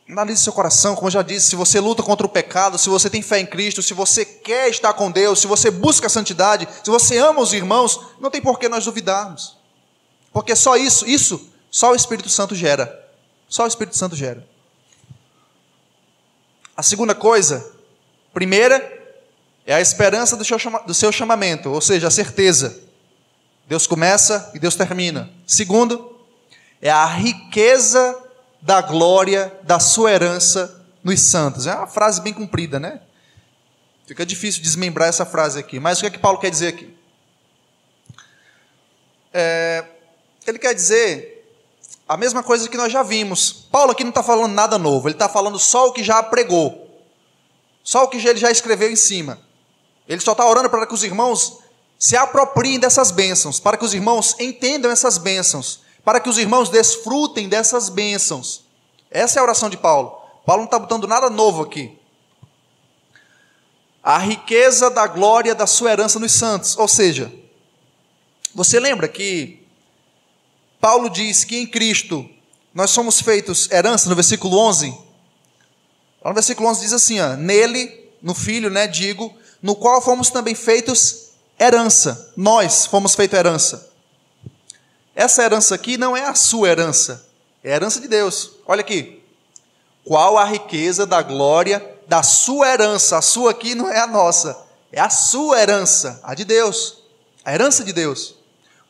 Analise seu coração, como eu já disse, se você luta contra o pecado, se você tem fé em Cristo, se você quer estar com Deus, se você busca a santidade, se você ama os irmãos, não tem por que nós duvidarmos. Porque só isso, isso, só o Espírito Santo gera. Só o Espírito Santo gera. A segunda coisa, primeira, é a esperança do seu, chamamento, ou seja, a certeza. Deus começa e Deus termina. Segundo, é a riqueza da glória da sua herança nos santos. É uma frase bem comprida, né? Fica difícil desmembrar essa frase aqui. Mas o que é que Paulo quer dizer aqui? É, ele quer dizer a mesma coisa que nós já vimos. Paulo aqui não está falando nada novo, ele está falando só o que já pregou, só o que ele já escreveu em cima. Ele só está orando para que os irmãos se apropriem dessas bênçãos, para que os irmãos entendam essas bênçãos, para que os irmãos desfrutem dessas bênçãos. Essa é a oração de Paulo. Paulo não está botando nada novo aqui. A riqueza da glória da sua herança nos santos. Ou seja, você lembra que Paulo diz que em Cristo nós somos feitos herança, no versículo 11? no versículo 11 diz assim: ó, Nele, no Filho, né, digo, no qual fomos também feitos herança. Nós fomos feitos herança. Essa herança aqui não é a sua herança, é a herança de Deus. Olha aqui. Qual a riqueza da glória da sua herança? A sua aqui não é a nossa, é a sua herança, a de Deus, a herança de Deus.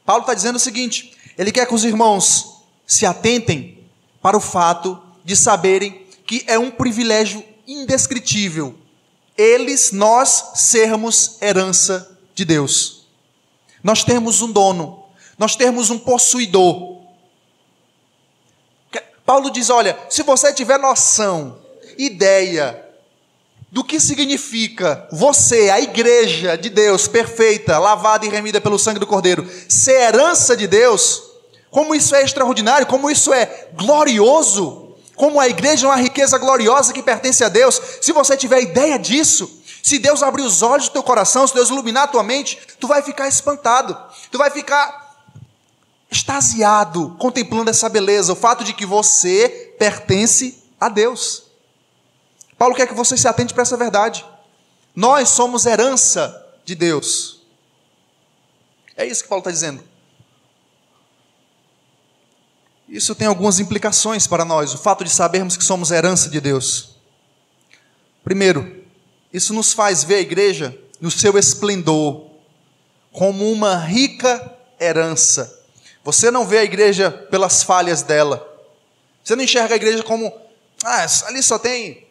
Paulo está dizendo o seguinte: ele quer que os irmãos se atentem para o fato de saberem que é um privilégio indescritível eles, nós, sermos herança de Deus. Nós temos um dono, nós temos um possuidor. Paulo diz: olha, se você tiver noção, ideia do que significa você, a igreja de Deus, perfeita, lavada e remida pelo sangue do Cordeiro, ser herança de Deus, como isso é extraordinário, como isso é glorioso, como a igreja é uma riqueza gloriosa que pertence a Deus. Se você tiver ideia disso, se Deus abrir os olhos do teu coração, se Deus iluminar a tua mente, tu vai ficar espantado, tu vai ficar extasiado contemplando essa beleza, o fato de que você pertence a Deus. Paulo quer que você se atente para essa verdade. Nós somos herança de Deus. É isso que Paulo está dizendo. Isso tem algumas implicações para nós, o fato de sabermos que somos herança de Deus. Primeiro, isso nos faz ver a igreja no seu esplendor, como uma rica herança. Você não vê a igreja pelas falhas dela. Você não enxerga a igreja como, ah, ali só tem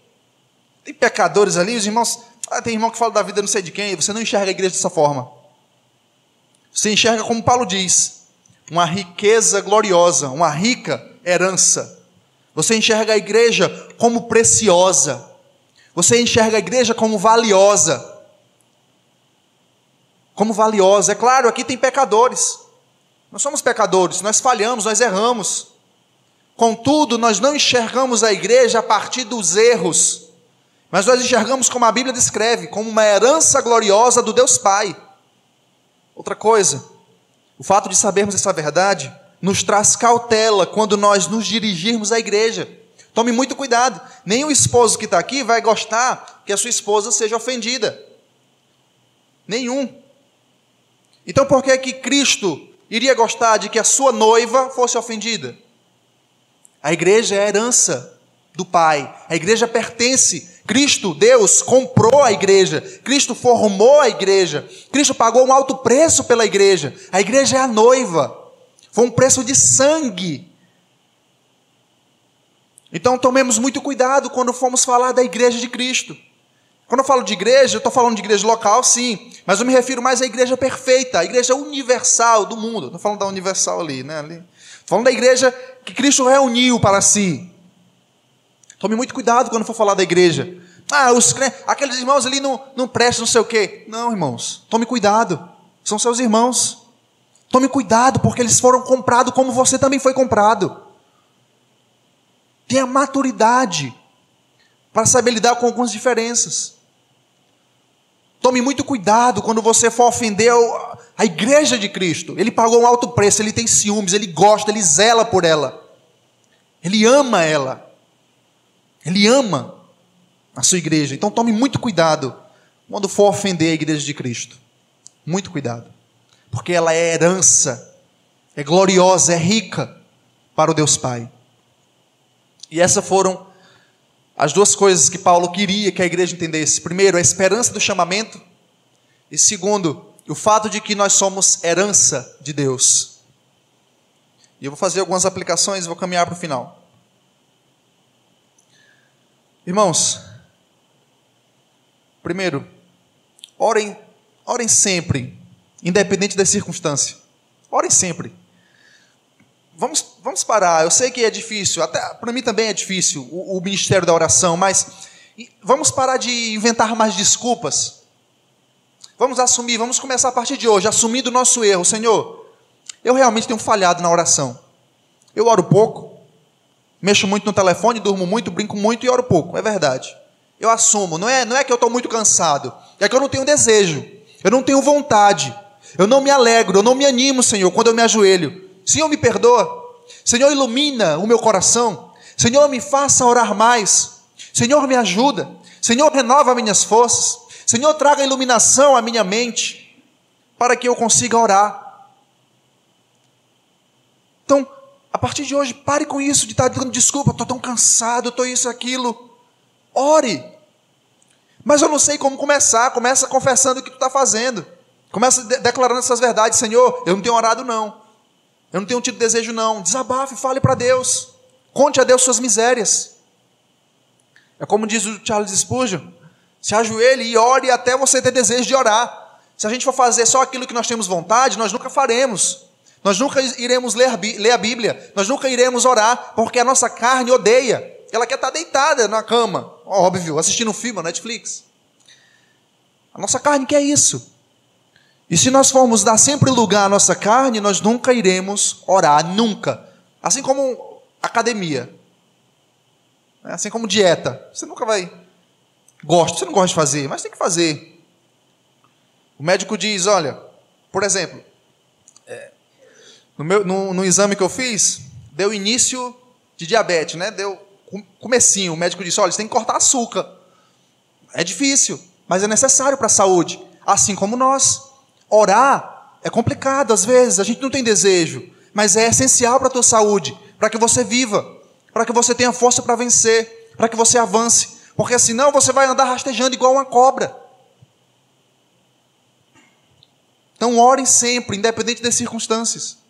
tem pecadores ali, os irmãos. Ah, tem irmão que fala da vida não sei de quem. Você não enxerga a igreja dessa forma. Você enxerga como Paulo diz, uma riqueza gloriosa, uma rica herança. Você enxerga a igreja como preciosa. Você enxerga a igreja como valiosa. Como valiosa. É claro, aqui tem pecadores. Nós somos pecadores, nós falhamos, nós erramos. Contudo, nós não enxergamos a igreja a partir dos erros mas nós enxergamos como a Bíblia descreve, como uma herança gloriosa do Deus Pai. Outra coisa, o fato de sabermos essa verdade nos traz cautela quando nós nos dirigirmos à igreja. Tome muito cuidado. Nem o esposo que está aqui vai gostar que a sua esposa seja ofendida. Nenhum. Então por que que Cristo iria gostar de que a sua noiva fosse ofendida? A igreja é a herança do Pai. A igreja pertence Cristo, Deus, comprou a igreja, Cristo formou a igreja, Cristo pagou um alto preço pela igreja. A igreja é a noiva, foi um preço de sangue. Então tomemos muito cuidado quando formos falar da igreja de Cristo. Quando eu falo de igreja, eu estou falando de igreja local, sim, mas eu me refiro mais à igreja perfeita, à igreja universal do mundo. Estou falando da universal ali, né? Ali. Falando da igreja que Cristo reuniu para si. Tome muito cuidado quando for falar da igreja. Ah, os, aqueles irmãos ali não, não prestam não sei o quê. Não, irmãos, tome cuidado. São seus irmãos. Tome cuidado, porque eles foram comprados como você também foi comprado. Tenha maturidade para saber lidar com algumas diferenças. Tome muito cuidado quando você for ofender a igreja de Cristo. Ele pagou um alto preço, ele tem ciúmes, ele gosta, ele zela por ela. Ele ama ela. Ele ama a sua igreja. Então tome muito cuidado quando for ofender a igreja de Cristo. Muito cuidado. Porque ela é herança, é gloriosa, é rica para o Deus Pai. E essas foram as duas coisas que Paulo queria que a igreja entendesse. Primeiro, a esperança do chamamento. E segundo, o fato de que nós somos herança de Deus. E eu vou fazer algumas aplicações e vou caminhar para o final. Irmãos, primeiro, orem, orem sempre, independente da circunstância. Orem sempre. Vamos, vamos parar. Eu sei que é difícil, até para mim também é difícil o, o ministério da oração, mas vamos parar de inventar mais desculpas. Vamos assumir, vamos começar a partir de hoje, assumindo o nosso erro. Senhor, eu realmente tenho falhado na oração. Eu oro pouco, Mexo muito no telefone, durmo muito, brinco muito e oro pouco. É verdade. Eu assumo. Não é, não é que eu estou muito cansado. É que eu não tenho desejo. Eu não tenho vontade. Eu não me alegro. Eu não me animo, Senhor, quando eu me ajoelho. Senhor, me perdoa. Senhor, ilumina o meu coração. Senhor, me faça orar mais. Senhor, me ajuda. Senhor, renova minhas forças. Senhor, traga iluminação à minha mente para que eu consiga orar. Então, a partir de hoje, pare com isso de estar dando desculpa, estou tão cansado, estou isso, aquilo. Ore. Mas eu não sei como começar. Começa confessando o que tu está fazendo. Começa de declarando essas verdades. Senhor, eu não tenho orado, não. Eu não tenho tido desejo, não. Desabafe, fale para Deus. Conte a Deus suas misérias. É como diz o Charles Spurgeon. Se ajoelhe e ore até você ter desejo de orar. Se a gente for fazer só aquilo que nós temos vontade, nós nunca faremos. Nós nunca iremos ler, ler a Bíblia, nós nunca iremos orar, porque a nossa carne odeia. Ela quer estar deitada na cama, óbvio, assistindo um filme, Netflix. A nossa carne quer isso. E se nós formos dar sempre lugar à nossa carne, nós nunca iremos orar, nunca. Assim como academia, né? assim como dieta. Você nunca vai. Gosta, você não gosta de fazer, mas tem que fazer. O médico diz: olha, por exemplo, é, no, meu, no, no exame que eu fiz, deu início de diabetes, né? Deu comecinho. O médico disse: olha, você tem que cortar açúcar. É difícil, mas é necessário para a saúde. Assim como nós. Orar é complicado às vezes, a gente não tem desejo, mas é essencial para a tua saúde, para que você viva, para que você tenha força para vencer, para que você avance, porque senão você vai andar rastejando igual uma cobra. Então orem sempre, independente das circunstâncias.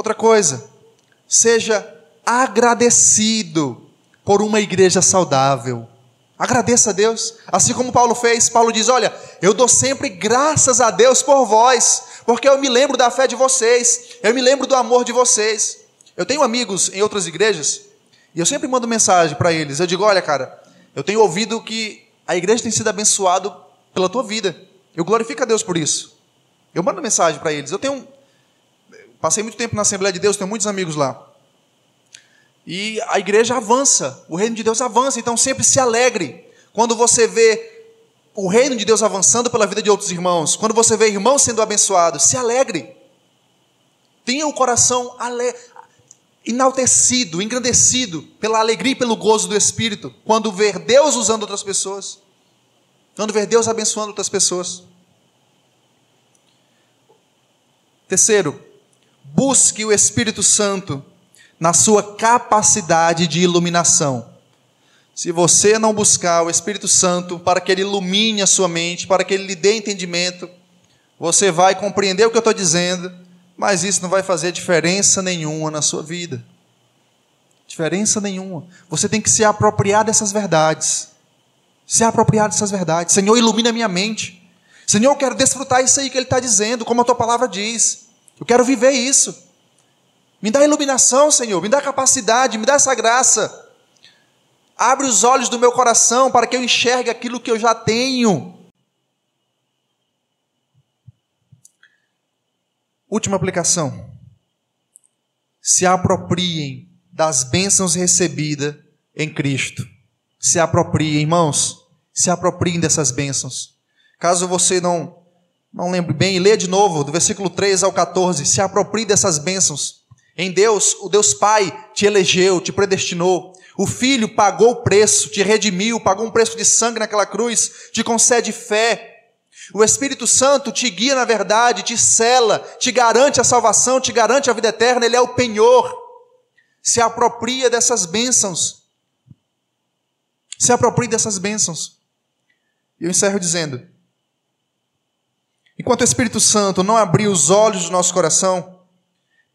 Outra coisa, seja agradecido por uma igreja saudável. Agradeça a Deus. Assim como Paulo fez, Paulo diz: Olha, eu dou sempre graças a Deus por vós, porque eu me lembro da fé de vocês, eu me lembro do amor de vocês. Eu tenho amigos em outras igrejas, e eu sempre mando mensagem para eles. Eu digo: Olha, cara, eu tenho ouvido que a igreja tem sido abençoada pela tua vida. Eu glorifico a Deus por isso. Eu mando mensagem para eles. Eu tenho. Passei muito tempo na Assembleia de Deus, tenho muitos amigos lá. E a igreja avança, o reino de Deus avança, então sempre se alegre quando você vê o reino de Deus avançando pela vida de outros irmãos, quando você vê irmãos sendo abençoados, se alegre. Tenha o coração ale... enaltecido, engrandecido pela alegria e pelo gozo do Espírito, quando ver Deus usando outras pessoas, quando ver Deus abençoando outras pessoas. Terceiro, busque o Espírito Santo na sua capacidade de iluminação. Se você não buscar o Espírito Santo para que ele ilumine a sua mente, para que ele lhe dê entendimento, você vai compreender o que eu estou dizendo, mas isso não vai fazer diferença nenhuma na sua vida. Diferença nenhuma. Você tem que se apropriar dessas verdades. Se apropriar dessas verdades. Senhor, ilumina a minha mente. Senhor, eu quero desfrutar isso aí que Ele está dizendo, como a tua palavra diz. Eu quero viver isso. Me dá iluminação, Senhor, me dá capacidade, me dá essa graça. Abre os olhos do meu coração para que eu enxergue aquilo que eu já tenho. Última aplicação. Se apropriem das bênçãos recebidas em Cristo. Se apropriem, irmãos. Se apropriem dessas bênçãos. Caso você não não lembre bem, lê de novo, do versículo 3 ao 14. Se aproprie dessas bênçãos. Em Deus, o Deus Pai te elegeu, te predestinou. O Filho pagou o preço, te redimiu, pagou um preço de sangue naquela cruz, te concede fé. O Espírito Santo te guia na verdade, te cela, te garante a salvação, te garante a vida eterna, ele é o penhor. Se apropria dessas bênçãos. Se aproprie dessas bênçãos. E eu encerro dizendo: enquanto o Espírito Santo não abrir os olhos do nosso coração,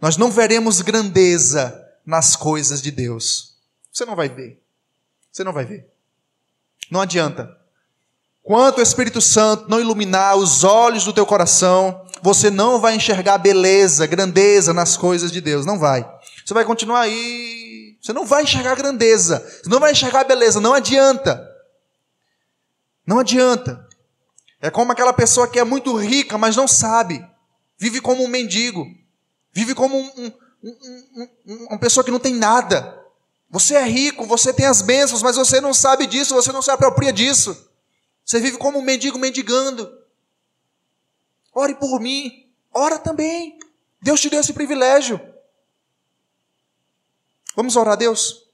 nós não veremos grandeza nas coisas de Deus. Você não vai ver. Você não vai ver. Não adianta. Quanto o Espírito Santo não iluminar os olhos do teu coração, você não vai enxergar beleza, grandeza nas coisas de Deus. Não vai. Você vai continuar aí. Você não vai enxergar grandeza. Você não vai enxergar beleza. Não adianta. Não adianta. É como aquela pessoa que é muito rica, mas não sabe. Vive como um mendigo. Vive como um, um, um, uma pessoa que não tem nada. Você é rico, você tem as bênçãos, mas você não sabe disso, você não se apropria disso. Você vive como um mendigo mendigando. Ore por mim, ora também. Deus te deu esse privilégio. Vamos orar a Deus?